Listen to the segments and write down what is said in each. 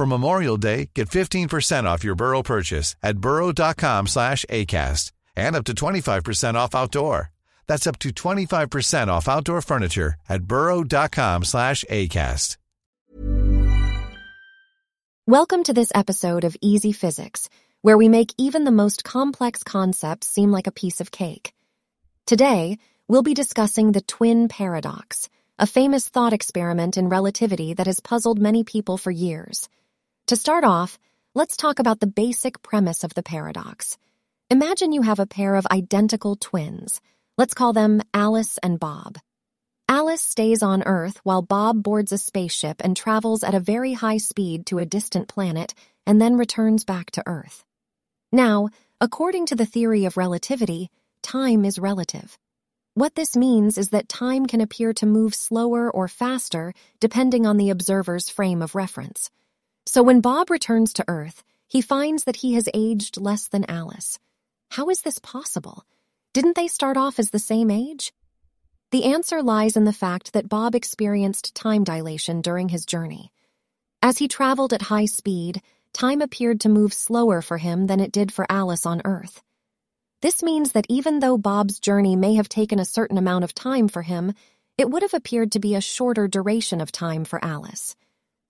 For Memorial Day, get 15% off your Burrow purchase at burrow.com slash ACAST and up to 25% off outdoor. That's up to 25% off outdoor furniture at burrow.com slash ACAST. Welcome to this episode of Easy Physics, where we make even the most complex concepts seem like a piece of cake. Today, we'll be discussing the twin paradox, a famous thought experiment in relativity that has puzzled many people for years. To start off, let's talk about the basic premise of the paradox. Imagine you have a pair of identical twins. Let's call them Alice and Bob. Alice stays on Earth while Bob boards a spaceship and travels at a very high speed to a distant planet and then returns back to Earth. Now, according to the theory of relativity, time is relative. What this means is that time can appear to move slower or faster depending on the observer's frame of reference. So when Bob returns to Earth, he finds that he has aged less than Alice. How is this possible? Didn't they start off as the same age? The answer lies in the fact that Bob experienced time dilation during his journey. As he traveled at high speed, time appeared to move slower for him than it did for Alice on Earth. This means that even though Bob's journey may have taken a certain amount of time for him, it would have appeared to be a shorter duration of time for Alice.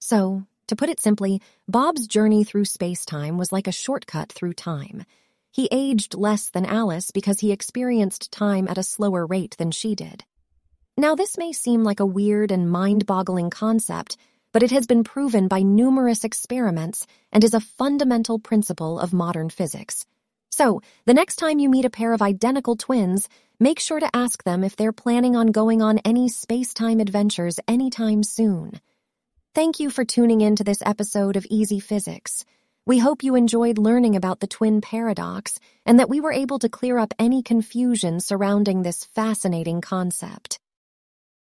So, to put it simply, Bob's journey through space-time was like a shortcut through time. He aged less than Alice because he experienced time at a slower rate than she did. Now, this may seem like a weird and mind boggling concept, but it has been proven by numerous experiments and is a fundamental principle of modern physics. So, the next time you meet a pair of identical twins, make sure to ask them if they're planning on going on any space time adventures anytime soon. Thank you for tuning in to this episode of Easy Physics. We hope you enjoyed learning about the twin paradox and that we were able to clear up any confusion surrounding this fascinating concept.